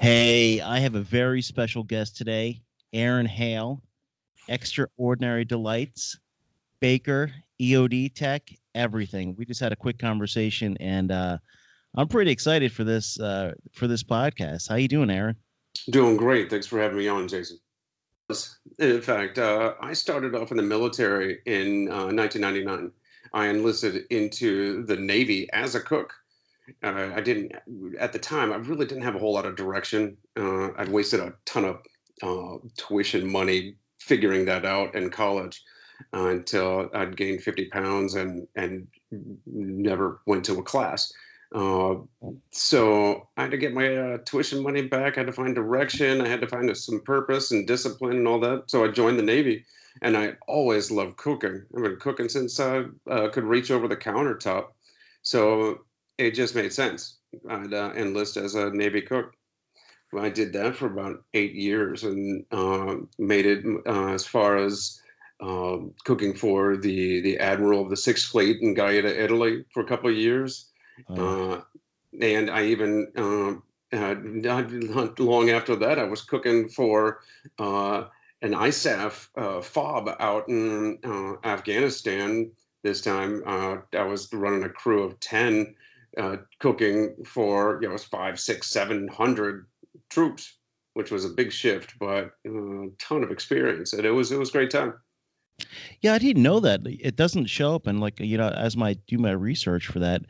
Hey, I have a very special guest today, Aaron Hale, Extraordinary Delights, Baker, EOD Tech, everything. We just had a quick conversation, and uh, I'm pretty excited for this uh, for this podcast. How you doing, Aaron? Doing great. Thanks for having me on, Jason. In fact, uh, I started off in the military in 1999. Uh, I enlisted into the Navy as a cook uh, I didn't at the time. I really didn't have a whole lot of direction. Uh, I'd wasted a ton of tuition money figuring that out in college uh, until I'd gained 50 pounds and and never went to a class. Uh, so I had to get my uh, tuition money back. I had to find direction. I had to find some purpose and discipline and all that. So I joined the Navy, and I always loved cooking. I've been cooking since I could reach over the countertop. So it just made sense. I'd uh, enlist as a Navy cook. I did that for about eight years and uh, made it uh, as far as um, cooking for the the admiral of the Sixth Fleet in Gaeta, Italy, for a couple of years. Oh. and I even um, not long after that, I was cooking for uh, an ISAF uh, fob out in uh, Afghanistan. This time, I was running a crew of ten uh, cooking for you know five, six, seven hundred troops, which was a big shift, but a uh, ton of experience, and it was it was great time. Yeah, I didn't know that. It doesn't show up, and like you know, as my do my research for that,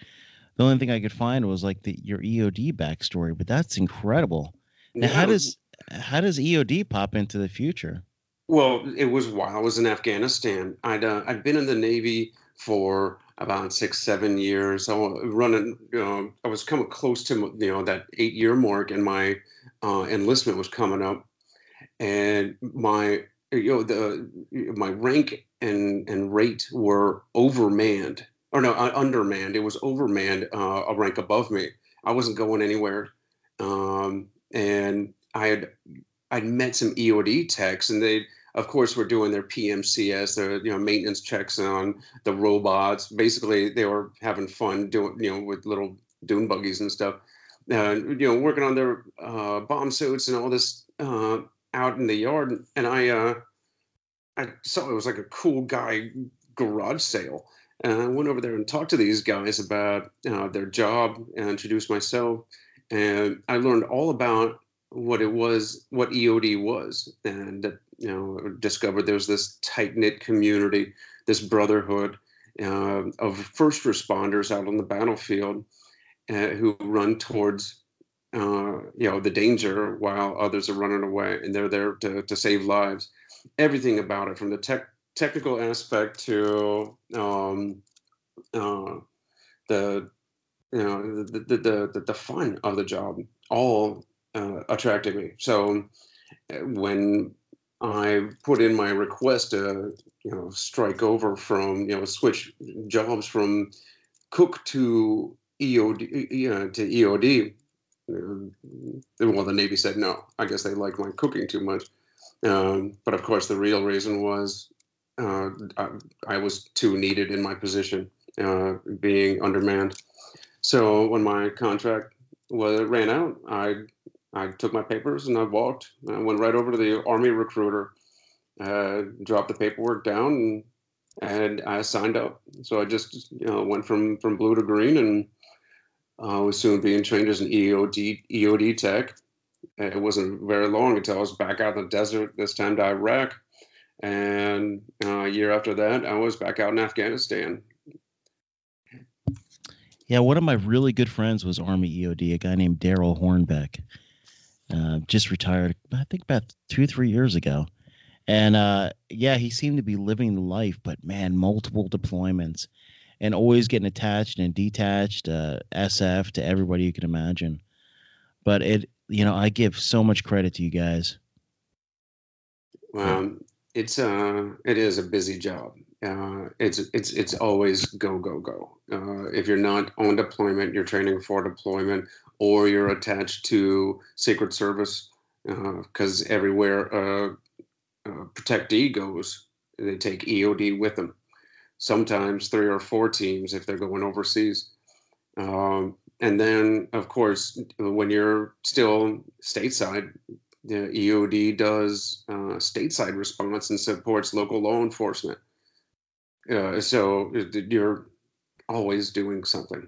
the only thing I could find was like the your EOD backstory. But that's incredible. Now, how does how does EOD pop into the future? Well, it was while I was in Afghanistan. I'd uh, I'd been in the Navy for about six, seven years. I was running, you know, I was coming close to, you know, that eight year mark and my uh, enlistment was coming up. And my, you know, the, my rank and, and rate were overmanned or no, uh, undermanned. It was overmanned, uh, a rank above me. I wasn't going anywhere. Um, and I had, I'd met some EOD techs and they, of course, were doing their PMCS, their you know maintenance checks on the robots. Basically, they were having fun doing you know with little dune buggies and stuff. Uh, you know, working on their uh, bomb suits and all this uh, out in the yard. And I, uh, I saw it was like a cool guy garage sale. And I went over there and talked to these guys about uh, their job and introduced myself. And I learned all about what it was, what EOD was, and you know discovered there was this tight knit community, this brotherhood uh, of first responders out on the battlefield uh, who run towards uh, you know the danger while others are running away, and they're there to to save lives. Everything about it, from the tech technical aspect to um, uh, the you know the, the the the fun of the job, all uh, attracted me. So uh, when I put in my request to you know strike over from you know switch jobs from cook to EOD you know, to EOD. Well, the Navy said no. I guess they liked my cooking too much. Um, but of course, the real reason was uh, I, I, was too needed in my position, uh, being undermanned. So when my contract was ran out, I I took my papers and I walked. I went right over to the Army recruiter, uh, dropped the paperwork down, and, and I signed up. So I just you know went from from blue to green, and uh, was soon being trained as an EOD EOD tech. It wasn't very long until I was back out in the desert. This time to Iraq, and uh, a year after that, I was back out in Afghanistan. Yeah, one of my really good friends was Army EOD, a guy named Daryl Hornbeck uh, just retired, I think about two, three years ago. And uh, yeah, he seemed to be living the life, but man, multiple deployments and always getting attached and detached, uh, SF to everybody you can imagine. But it, you know, I give so much credit to you guys. Um, it's uh it is a busy job. Uh, it's it's it's always go go go. Uh, if you're not on deployment, you're training for deployment, or you're attached to Secret Service, because uh, everywhere a protectee goes, they take EOD with them. Sometimes three or four teams if they're going overseas. Um, and then, of course, when you're still stateside, the EOD does uh, stateside response and supports local law enforcement. Uh, so you're always doing something.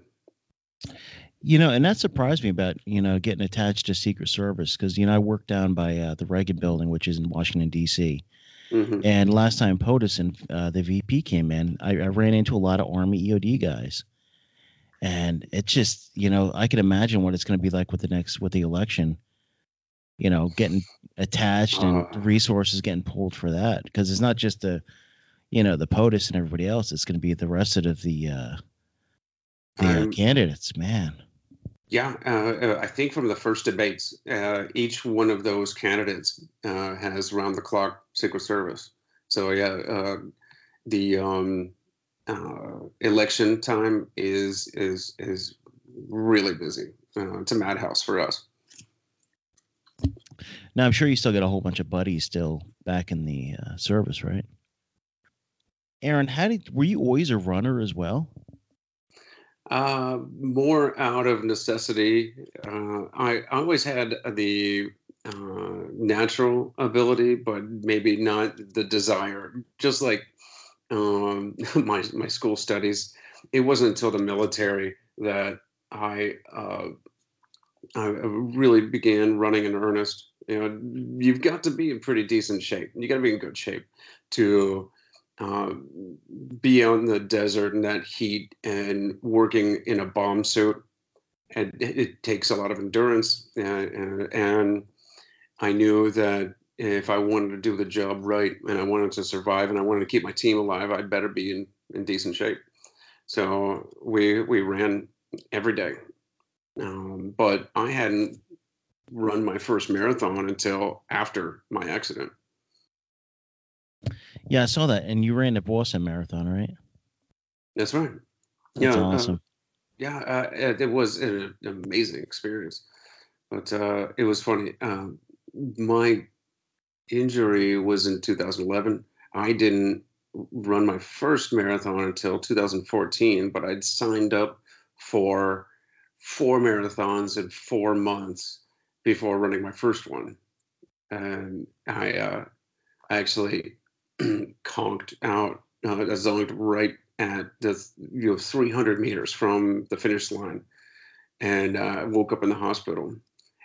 You know, and that surprised me about you know getting attached to Secret Service because you know I work down by uh, the Reagan Building, which is in Washington D.C. Mm-hmm. And last time POTUS and uh, the VP came in, I, I, ran into a lot of Army EOD guys, and it just you know I can imagine what it's going to be like with the next with the election you know, getting attached and uh, resources getting pulled for that because it's not just the, you know, the POTUS and everybody else. It's going to be the rest of the uh, the uh, candidates, man. Yeah, uh, uh, I think from the first debates, uh, each one of those candidates uh, has round the clock Secret Service. So yeah, uh, the um, uh, election time is is is really busy. it's a madhouse for us. Now I'm sure you still got a whole bunch of buddies still back in the service, right? Aaron, how did were you always a runner as well? Uh, more out of necessity. Uh, I always had the uh, natural ability, but maybe not the desire. Just like um, my my school studies, it wasn't until the military that I uh, I really began running in earnest. You know, you've got to be in pretty decent shape. You got to be in good shape to uh, be out in the desert in that heat and working in a bomb suit. And it, it takes a lot of endurance. And, and, and I knew that if I wanted to do the job right and I wanted to survive and I wanted to keep my team alive, I'd better be in, in decent shape. So we we ran every day um, but I hadn't run my first marathon until after my accident. Yeah, I saw that. And you ran the Boston Marathon, right? That's right. That's yeah, uh, awesome. Uh, yeah, uh, it was an amazing experience. But uh, it was funny. Um, my injury was in 2011. I didn't run my first marathon until 2014, but I'd signed up for four marathons in four months before running my first one. And I uh, actually conked out, uh, zonked right at the you know 300 meters from the finish line, and uh, woke up in the hospital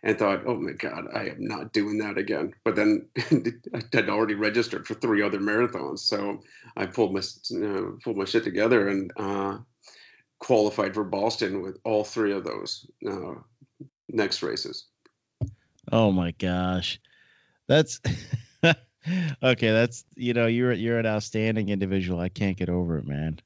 and thought, "Oh my God, I am not doing that again." But then I had already registered for three other marathons, so I pulled my uh, pulled my shit together and uh, qualified for Boston with all three of those uh, next races. Oh my gosh, that's okay. That's you know you're you're an outstanding individual. I can't get over it, man.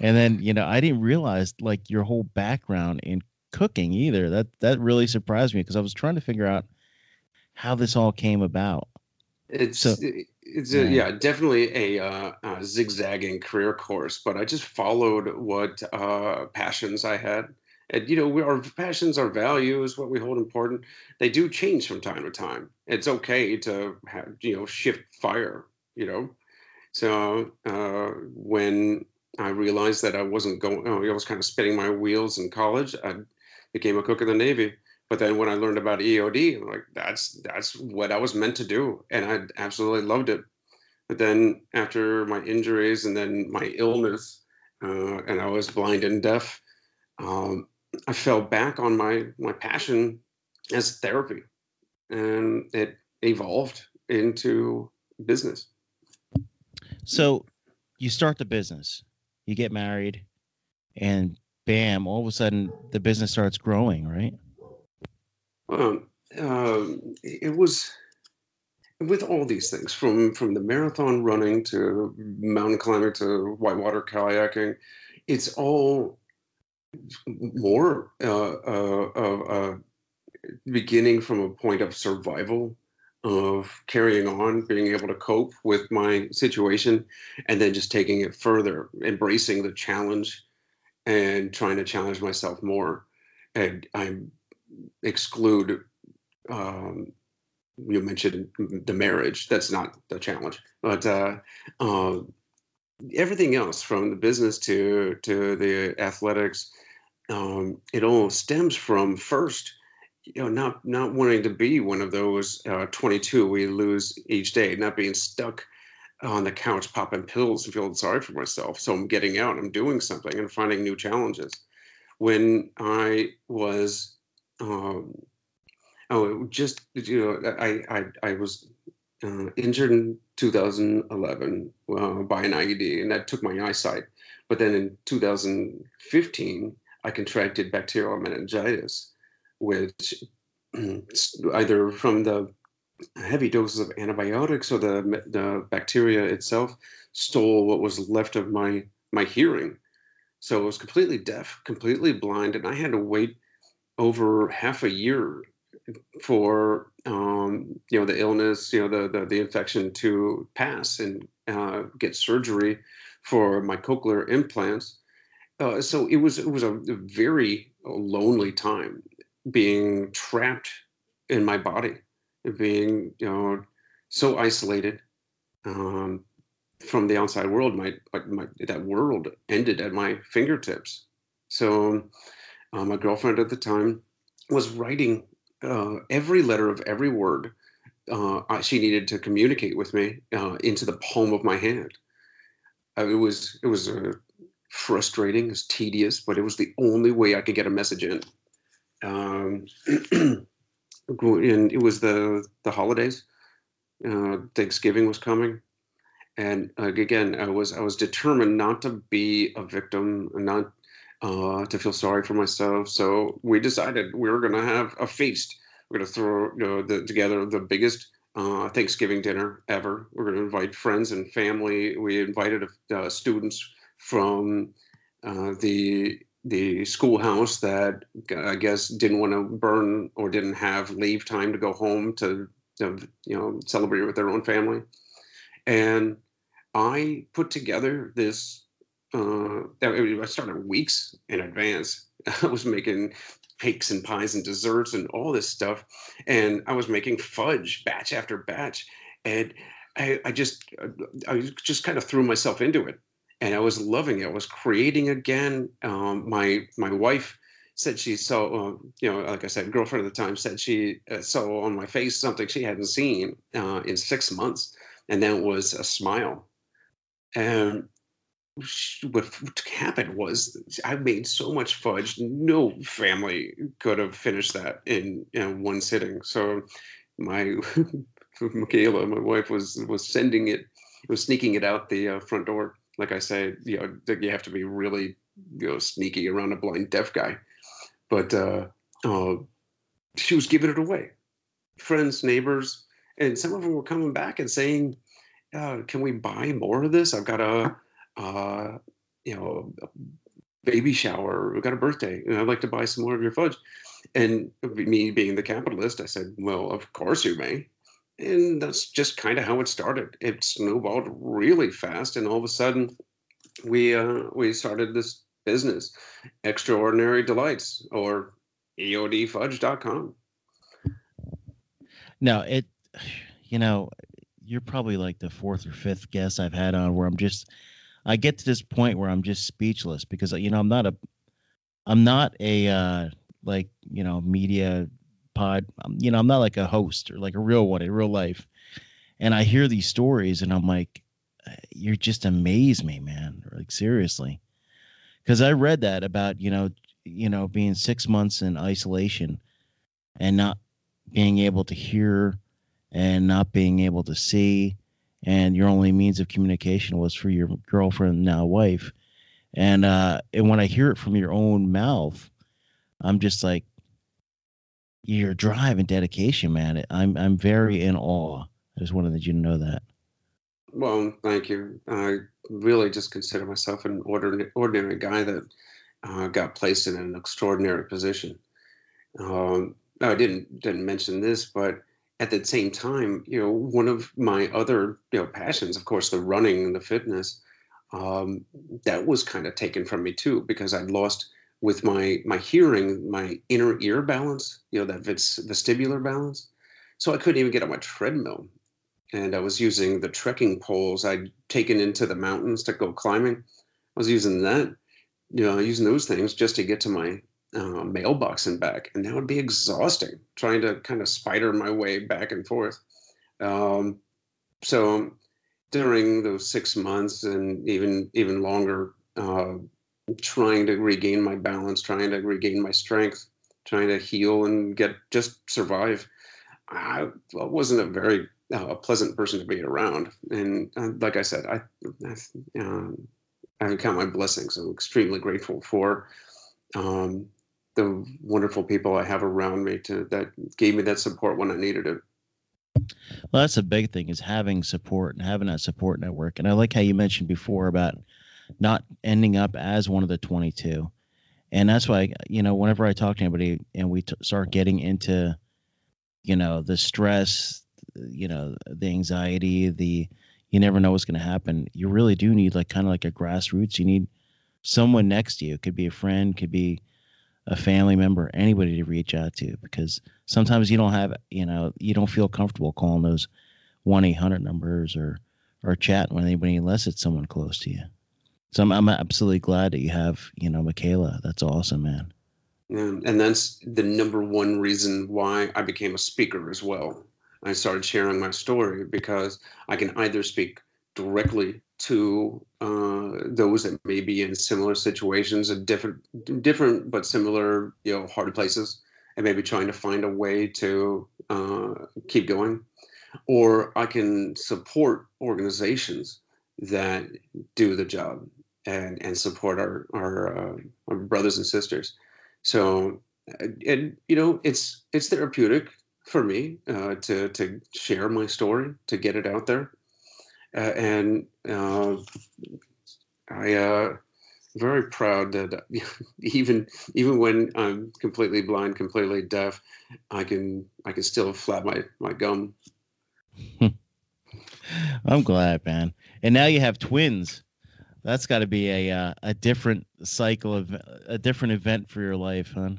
And then you know I didn't realize like your whole background in cooking either. That that really surprised me because I was trying to figure out how this all came about. It's so, it's a, yeah, definitely a, uh, a, zigzagging career course, but I just followed what uh, passions I had. You know, we, our passions, our values, what we hold important, they do change from time to time. It's okay to have you know shift fire. You know, so uh, when I realized that I wasn't going, oh, I was kind of spinning my wheels in college. I became a cook in the Navy. But then when I learned about EOD, I'm like, that's that's what I was meant to do, and I absolutely loved it. But then after my injuries and then my illness, uh, and I was blind and deaf, um, I fell back on my my passion as therapy, and it evolved into business. So, you start the business, you get married, and bam! All of a sudden, the business starts growing, right? Um, um, it was with all these things from from the marathon running to mountain climbing to whitewater kayaking it's all more uh, uh, uh, beginning from a point of survival of carrying on, being able to cope with my situation, and then just taking it further, embracing the challenge and trying to challenge myself more. And I exclude, um, you mentioned the marriage, that's not the challenge, but uh, uh, everything else from the business to, to the athletics, um, it all stems from first you know, not not wanting to be one of those uh, 22 we lose each day, not being stuck on the couch popping pills and feeling sorry for myself. So I'm getting out, I'm doing something, and finding new challenges. When I was, um, oh, just you know, I I I was uh, injured in 2011 uh, by an IED, and that took my eyesight. But then in 2015, I contracted bacterial meningitis which either from the heavy doses of antibiotics or the, the bacteria itself stole what was left of my my hearing. So I was completely deaf, completely blind, and I had to wait over half a year for um, you know the illness, you know the the, the infection to pass and uh, get surgery for my cochlear implants. Uh, so it was it was a very lonely time being trapped in my body, being you know so isolated um, from the outside world. My, my that world ended at my fingertips. So uh, my girlfriend at the time was writing uh, every letter of every word uh, she needed to communicate with me uh, into the palm of my hand. Uh, it was it was uh, frustrating, it's tedious, but it was the only way I could get a message in um, and it was the the holidays. Uh, Thanksgiving was coming, and uh, again, I was I was determined not to be a victim, not uh, to feel sorry for myself. So we decided we were going to have a feast. We're going to throw you know, the, together the biggest uh, Thanksgiving dinner ever. We're going to invite friends and family. We invited uh, students from uh, the the schoolhouse that I guess didn't want to burn or didn't have leave time to go home to, to you know celebrate with their own family, and I put together this. Uh, I started weeks in advance. I was making cakes and pies and desserts and all this stuff, and I was making fudge batch after batch, and I, I just I just kind of threw myself into it and I was loving it. I was creating again. Um, my my wife said she saw, uh, you know, like I said, girlfriend at the time said she uh, saw on my face something she hadn't seen uh, in six months, and that was a smile. And what happened was I made so much fudge. No family could have finished that in, in one sitting. So my McKayla, my wife, was was sending it, was sneaking it out the uh, front door like I said, you know, you have to be really, you know, sneaky around a blind deaf guy. But uh, uh, she was giving it away, friends, neighbors, and some of them were coming back and saying, uh, "Can we buy more of this? I've got a, uh, you know, a baby shower. We've got a birthday, and I'd like to buy some more of your fudge." And me being the capitalist, I said, "Well, of course you may." And that's just kind of how it started. It snowballed really fast, and all of a sudden, we uh, we started this business, Extraordinary Delights, or EODFudge.com. Now it, you know, you're probably like the fourth or fifth guest I've had on where I'm just, I get to this point where I'm just speechless because you know I'm not a, I'm not a uh, like you know media pod. Um, you know, I'm not like a host or like a real one in real life. And I hear these stories and I'm like, uh, you're just amaze me, man. Like seriously. Cause I read that about, you know, you know, being six months in isolation and not being able to hear and not being able to see and your only means of communication was for your girlfriend now wife and uh and when i hear it from your own mouth i'm just like your drive and dedication, man. I'm I'm very in awe. I just wanted you to know that. Well, thank you. I really just consider myself an ordinary, ordinary guy that uh, got placed in an extraordinary position. Um, I didn't didn't mention this, but at the same time, you know, one of my other you know passions, of course, the running and the fitness, um, that was kind of taken from me too because I'd lost with my my hearing, my inner ear balance, you know, that vestibular balance. So I couldn't even get on my treadmill, and I was using the trekking poles I'd taken into the mountains to go climbing. I was using that, you know, using those things just to get to my uh, mailbox and back, and that would be exhausting trying to kind of spider my way back and forth. Um, so during those six months and even even longer, uh, trying to regain my balance, trying to regain my strength, trying to heal and get just survive. I wasn't a very uh, pleasant person to be around, and uh, like I said, I I, um, I count my blessings. I'm extremely grateful for um, the wonderful people I have around me to that gave me that support when I needed it. Well, that's a big thing is having support and having that support network. And I like how you mentioned before about not ending up as one of the 22. And that's why, you know, whenever I talk to anybody and we t- start getting into, you know, the stress, you know, the anxiety, the, you never know what's going to happen. You really do need like kind of like a grassroots. You need someone next to you. It could be a friend, could be a family member, anybody to reach out to because sometimes you don't have, you know, you don't feel comfortable calling those 1 800 numbers or, or chatting with anybody unless it's someone close to you. So I'm, I'm absolutely glad that you have, you know, McKayla. That's awesome, man. Yeah, and that's the number one reason why I became a speaker as well. I started sharing my story because I can either speak directly to uh, those that may be in similar situations and different, different but similar, you know, hard places, and maybe trying to find a way to uh, keep going, or I can support organizations that do the job and and support our our, uh, our brothers and sisters. So, and you know, it's it's therapeutic for me uh, to to share my story, to get it out there uh, and uh, I uh, very proud that even even when I'm completely blind, completely deaf, I can I can still flap my my gum. I'm glad, man. And now you have twins. That's got to be a uh, a different cycle of a different event for your life, huh?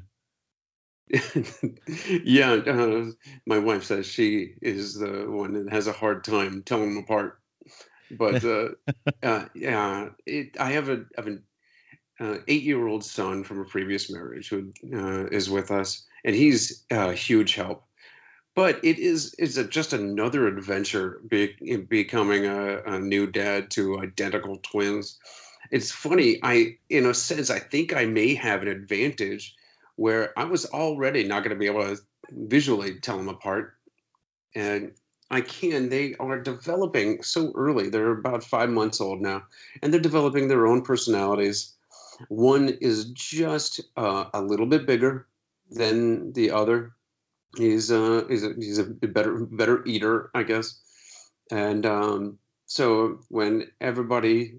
yeah, uh, my wife says she is the one that has a hard time telling them apart but uh, uh, yeah, it, I have a, have an uh, eight-year-old son from a previous marriage who uh, is with us, and he's a huge help. But it is is just another adventure be, becoming a, a new dad to identical twins. It's funny. I, in a sense, I think I may have an advantage where I was already not going to be able to visually tell them apart, and I can. They are developing so early. They're about five months old now, and they're developing their own personalities. One is just uh, a little bit bigger than the other. He's uh, a, he's a better better eater, I guess. And um, so when everybody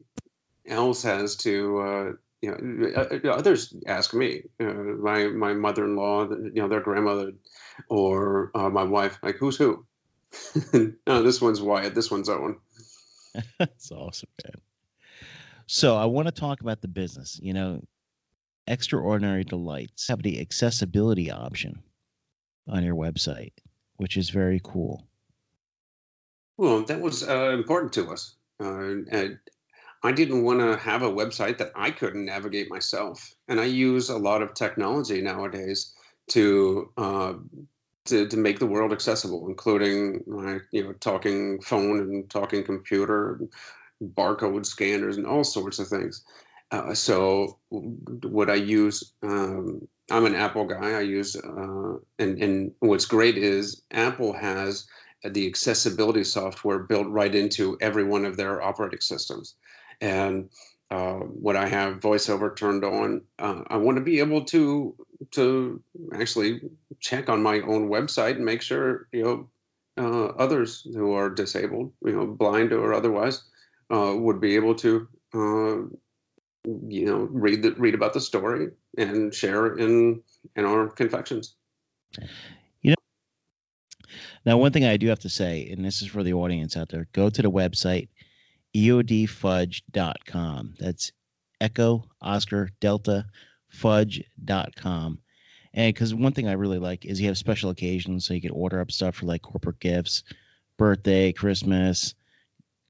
else has to, uh, you know, uh, uh, others ask me, uh, my my mother-in-law, you know, their grandmother, or uh, my wife, like, who's who? no, this one's Wyatt. This one's Owen. That's awesome, man. So I want to talk about the business. You know, Extraordinary Delights have the accessibility option on your website, which is very cool. Well, that was uh, important to us. Uh, I didn't want to have a website that I couldn't navigate myself. And I use a lot of technology nowadays to uh, to, to make the world accessible, including my you know talking phone and talking computer, barcode scanners, and all sorts of things. Uh, so would I use, um, I'm an Apple guy. I use uh, and and what's great is Apple has the accessibility software built right into every one of their operating systems, and uh, when I have VoiceOver turned on, uh, I want to be able to to actually check on my own website and make sure you know uh, others who are disabled, you know, blind or otherwise, uh, would be able to uh, you know read the read about the story and share in in our confections. You know, now, one thing I do have to say, and this is for the audience out there, go to the website eodfudge.com. That's Echo Oscar Delta Fudge.com. And because one thing I really like is you have special occasions, so you can order up stuff for like corporate gifts, birthday, Christmas,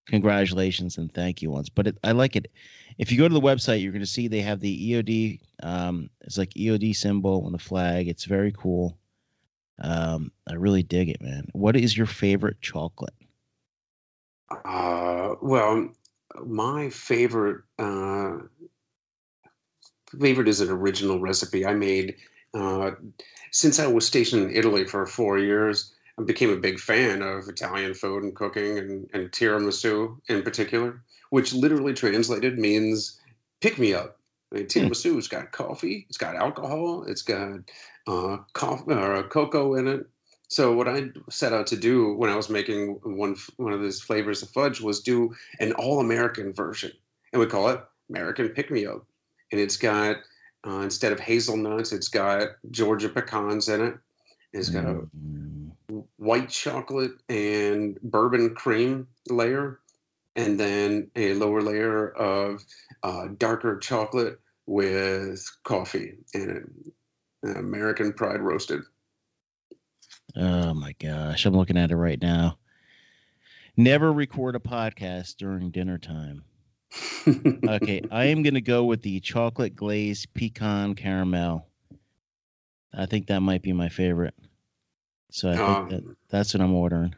congratulations, and thank you ones. But it, I like it. If you go to the website, you're going to see they have the EOD. Um, it's like EOD symbol on the flag. It's very cool. Um, I really dig it, man. What is your favorite chocolate? Uh, well, my favorite uh, favorite is an original recipe I made uh, since I was stationed in Italy for four years. I became a big fan of Italian food and cooking, and, and tiramisu in particular, which literally translated means pick me up. I mean, hmm. tiramisu's got coffee, it's got alcohol, it's got uh, coffee or uh, cocoa in it. So what I set out to do when I was making one one of these flavors of fudge was do an all American version, and we call it American Pick Me Up. And it's got uh, instead of hazelnuts, it's got Georgia pecans in it. It's got a. white chocolate and bourbon cream layer, and then a lower layer of uh, darker chocolate with coffee and. American Pride roasted. Oh my gosh, I'm looking at it right now. Never record a podcast during dinner time. okay, I am going to go with the chocolate glazed pecan caramel. I think that might be my favorite. So I think um, that, that's what I'm ordering.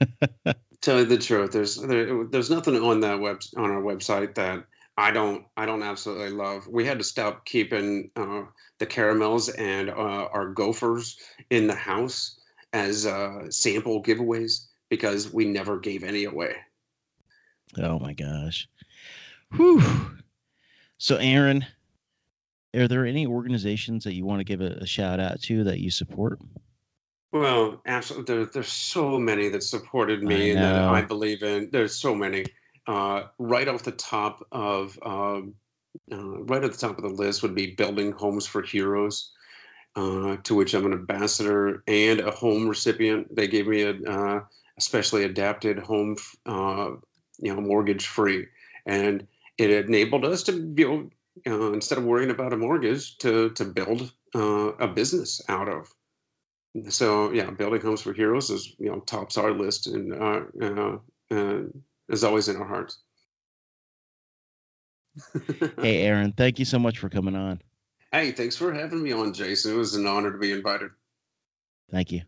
tell you the truth, there's there, there's nothing on that web on our website that I don't I don't absolutely love. We had to stop keeping uh, the caramels and uh, our gophers in the house as uh, sample giveaways because we never gave any away. Oh my gosh. Whew. So, Aaron, are there any organizations that you want to give a, a shout out to that you support? Well, absolutely. There, there's so many that supported me and that I believe in. There's so many. Uh, right off the top of um, uh, right at the top of the list would be building homes for heroes uh, to which I'm an ambassador and a home recipient. They gave me a uh, specially adapted home, uh, you know, mortgage free, and it enabled us to build uh, instead of worrying about a mortgage to to build uh, a business out of. So yeah, building homes for heroes is you know tops our list and uh, is always in our hearts. hey, Aaron, thank you so much for coming on. Hey, thanks for having me on, Jason. It was an honor to be invited. Thank you.